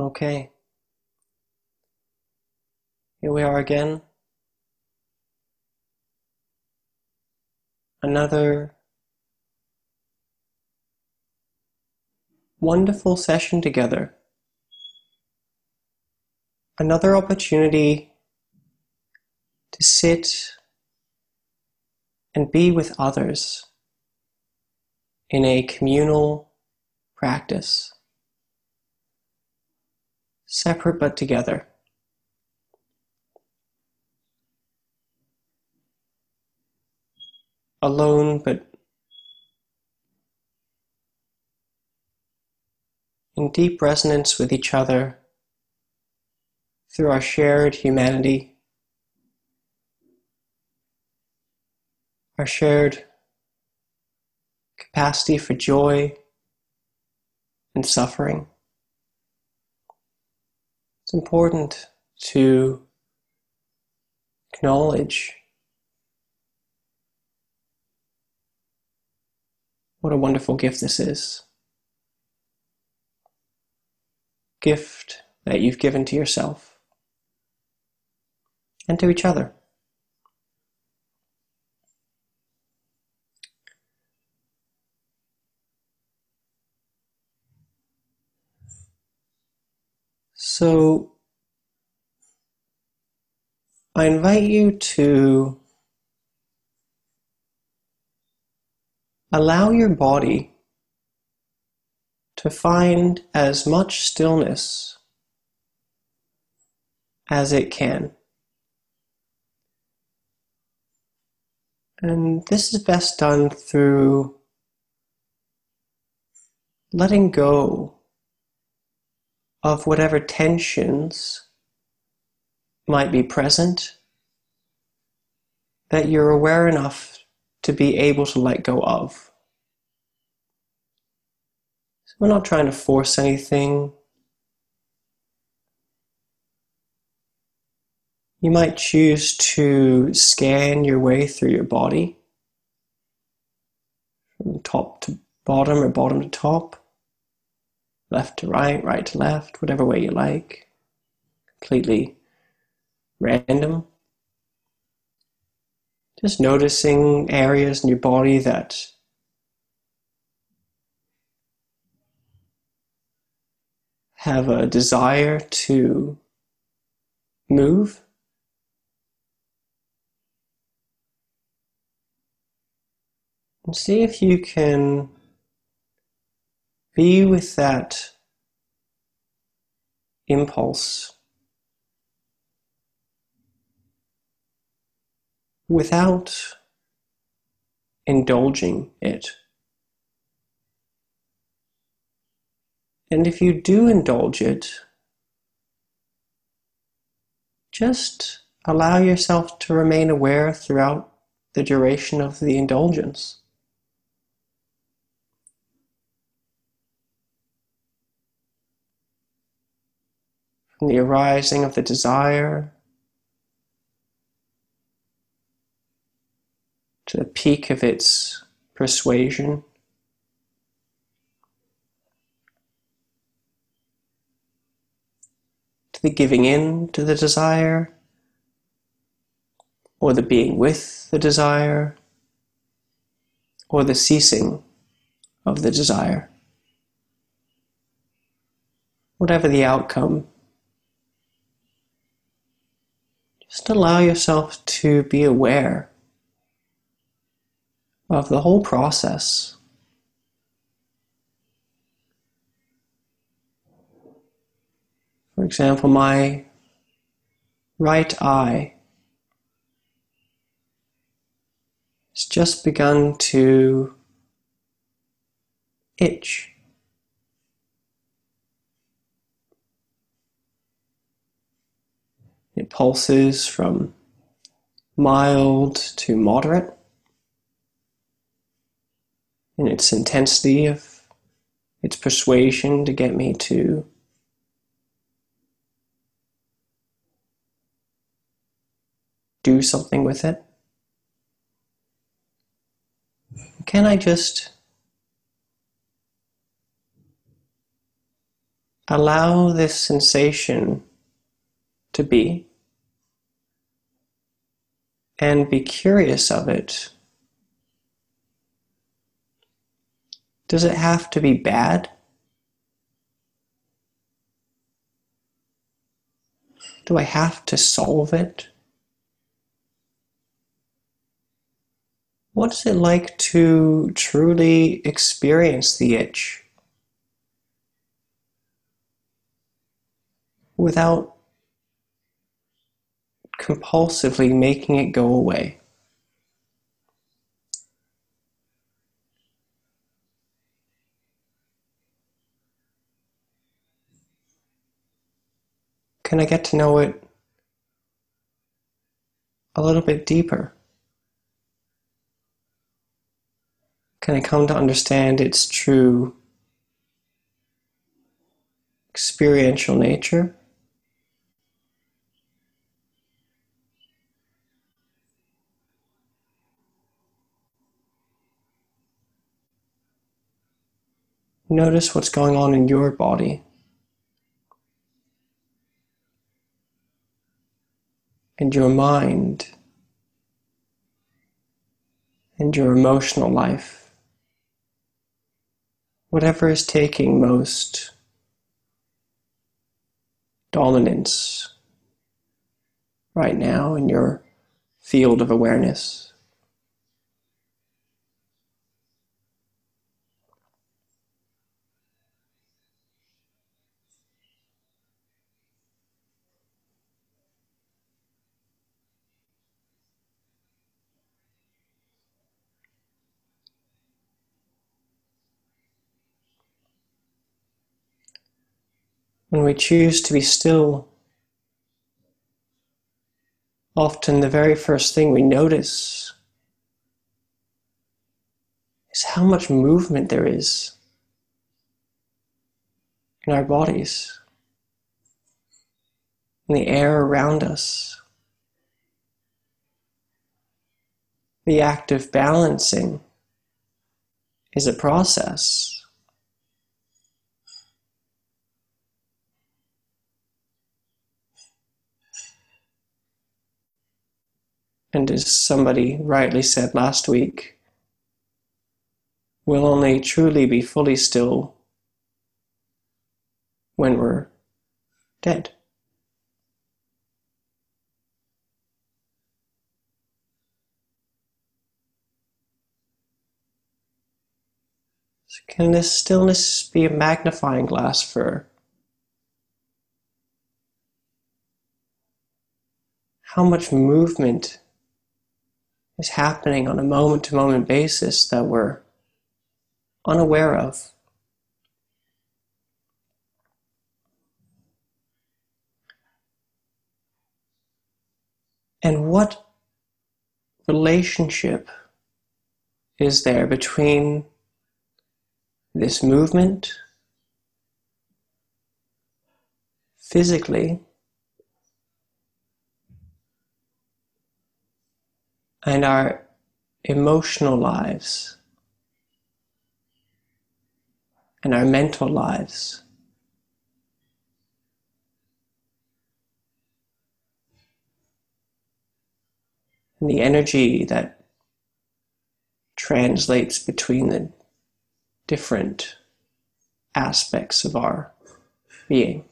Okay. Here we are again. Another wonderful session together. Another opportunity to sit and be with others in a communal practice, separate but together. Alone but in deep resonance with each other through our shared humanity, our shared capacity for joy and suffering. It's important to acknowledge what a wonderful gift this is. Gift that you've given to yourself and to each other. So, I invite you to allow your body to find as much stillness as it can. And this is best done through letting go of whatever tensions might be present that you're aware enough to be able to let go of. So we're not trying to force anything. You might choose to scan your way through your body from top to bottom or bottom to top, left to right, right to left, whatever way you like. Completely random. Just noticing areas in your body that have a desire to move. And see if you can be with that impulse without indulging it. And if you do indulge it, just allow yourself to remain aware throughout the duration of the indulgence. From the arising of the desire to the peak of its persuasion. To the giving in to the desire, or the being with the desire, or the ceasing of the desire. Whatever the outcome, just allow yourself to be aware of the whole process. For example, my right eye has just begun to itch. It pulses from mild to moderate in its intensity of its persuasion to get me to do something with it? Can I just allow this sensation to be and be curious of it. Does it have to be bad? Do I have to solve it? What's it like to truly experience the itch without compulsively making it go away? Can I get to know it a little bit deeper? Can I come to understand its true experiential nature? Notice what's going on in your body. And your mind and your emotional life whatever is taking most dominance right now in your field of awareness. When we choose to be still, often the very first thing we notice is how much movement there is in our bodies, in the air around us. The act of balancing is a process. And as somebody rightly said last week, we'll only truly be fully still when we're dead. So can this stillness be a magnifying glass for how much movement is happening on a moment to moment basis that we're unaware of. And what relationship is there between this movement physically and our emotional lives and our mental lives. And the energy that translates between the different aspects of our being.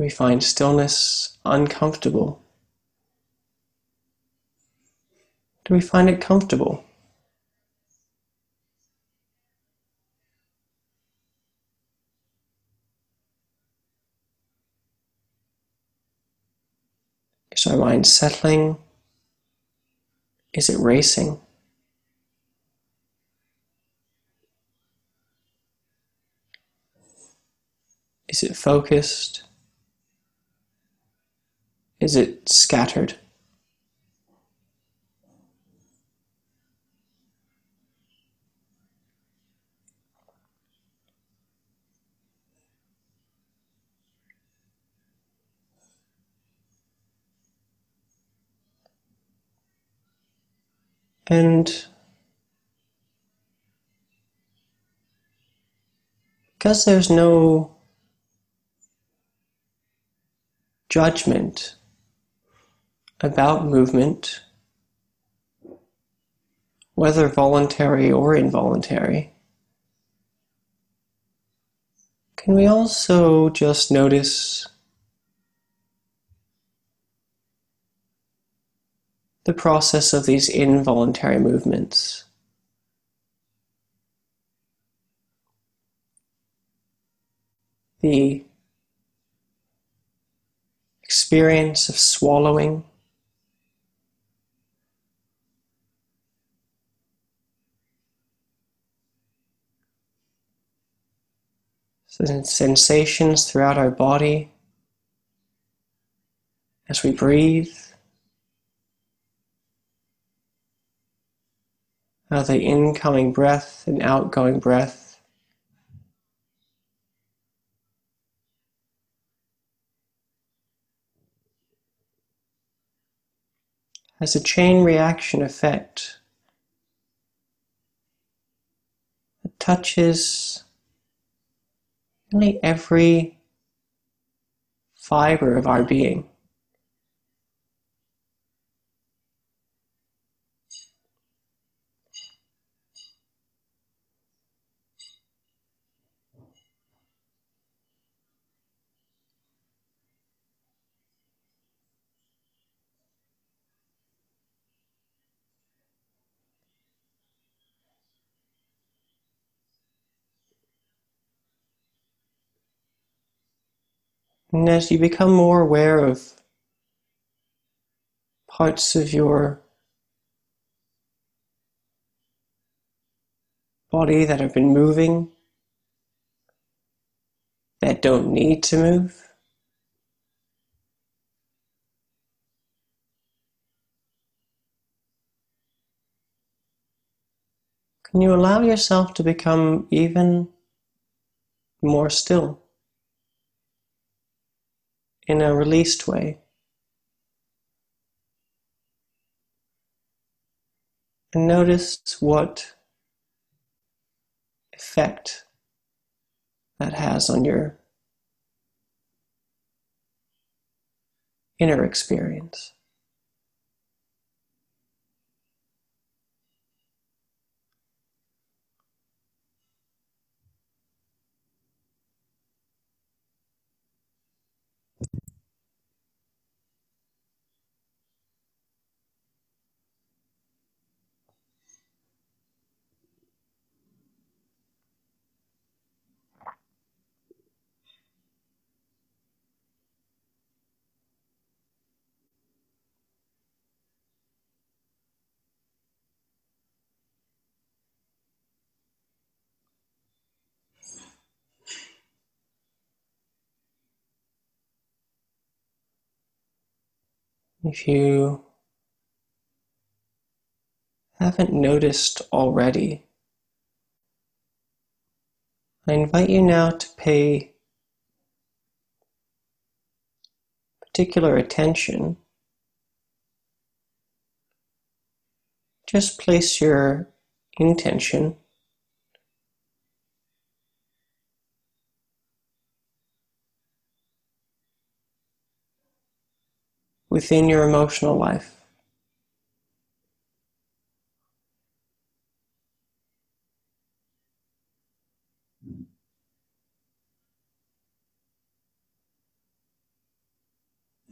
We find stillness uncomfortable? Do we find it comfortable? Is our mind settling? Is it racing? Is it focused? Is it scattered? And because there's no judgment about movement, whether voluntary or involuntary, can we also just notice the process of these involuntary movements? The experience of swallowing. Sensations throughout our body as we breathe. How the incoming breath and outgoing breath has a chain reaction effect that touches Nearly every fiber of our being. And as you become more aware of parts of your body that have been moving, that don't need to move, Can you allow yourself to become even more still? In a released way. And notice what effect that has on your inner experience. If you haven't noticed already, I invite you now to pay particular attention. Just place your intention within your emotional life.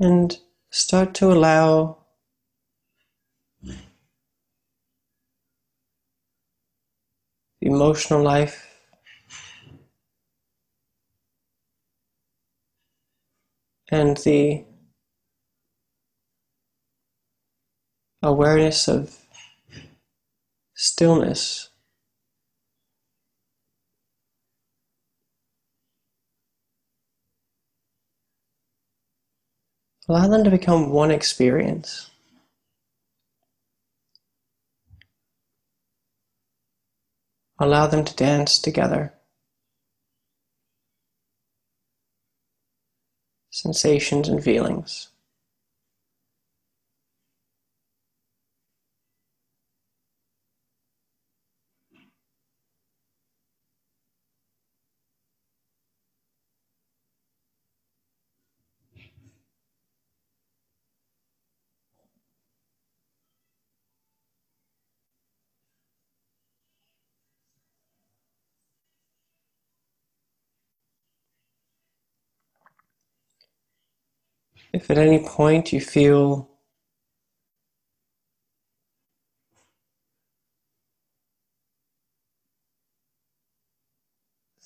And start to allow emotional life and the awareness of stillness. Allow them to become one experience. Allow them to dance together. Sensations and feelings. If at any point you feel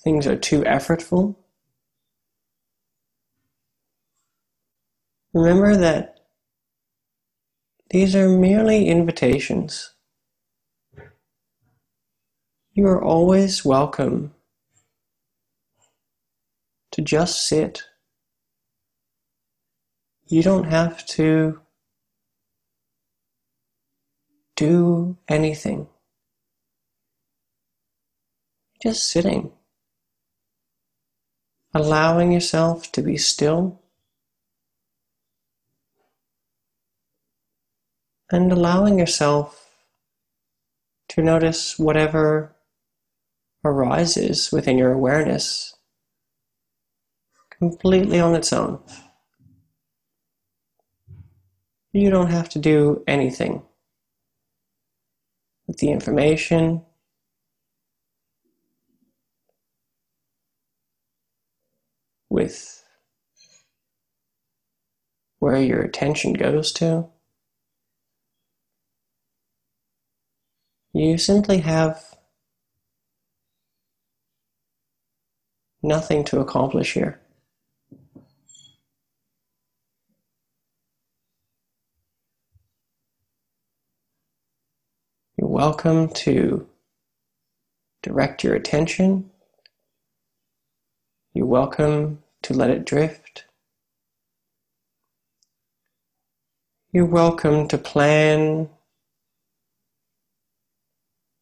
things are too effortful, remember that these are merely invitations. You are always welcome to just sit. You don't have to do anything. Just sitting allowing yourself to be still and allowing yourself to notice whatever arises within your awareness completely on its own. You don't have to do anything with the information with where your attention goes to. You simply have nothing to accomplish here. You're welcome to direct your attention. You're welcome to let it drift. You're welcome to plan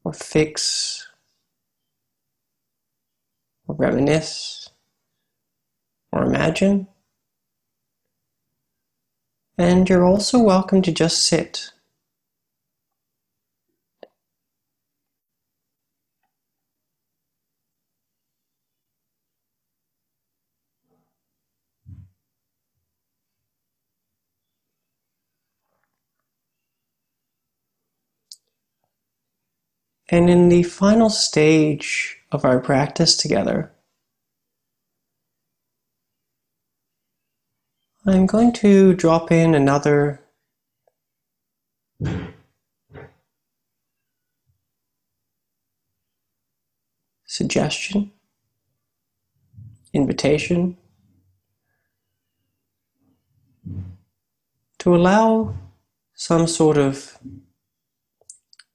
or fix or reminisce or imagine. And you're also welcome to just sit And in the final stage of our practice together, I'm going to drop in another suggestion, invitation to allow some sort of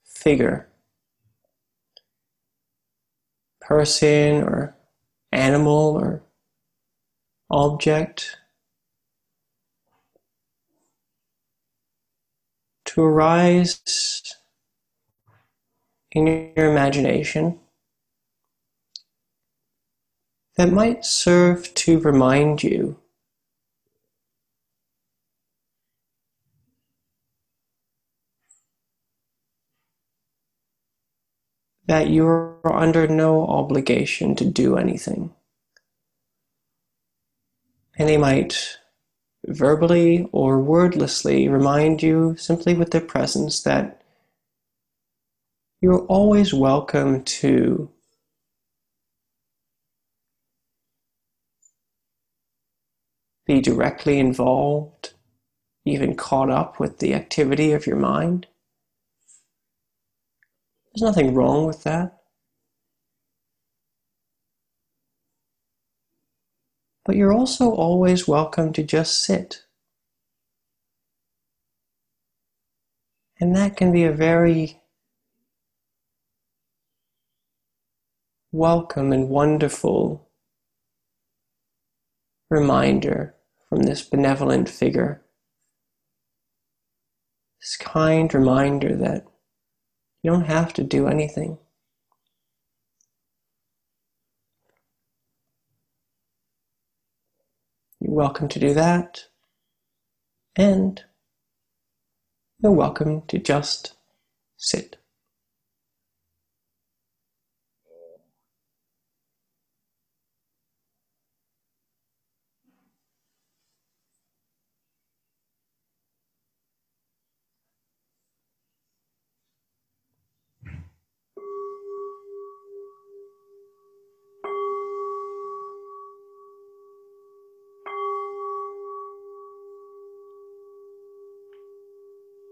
figure person or animal or object to arise in your imagination that might serve to remind you that you're under no obligation to do anything. And they might verbally or wordlessly remind you simply with their presence that you're always welcome to be directly involved, even caught up with the activity of your mind. There's nothing wrong with that. But you're also always welcome to just sit. And that can be a very welcome and wonderful reminder from this benevolent figure. This kind reminder that you don't have to do anything. You're welcome to do that, and you're welcome to just sit.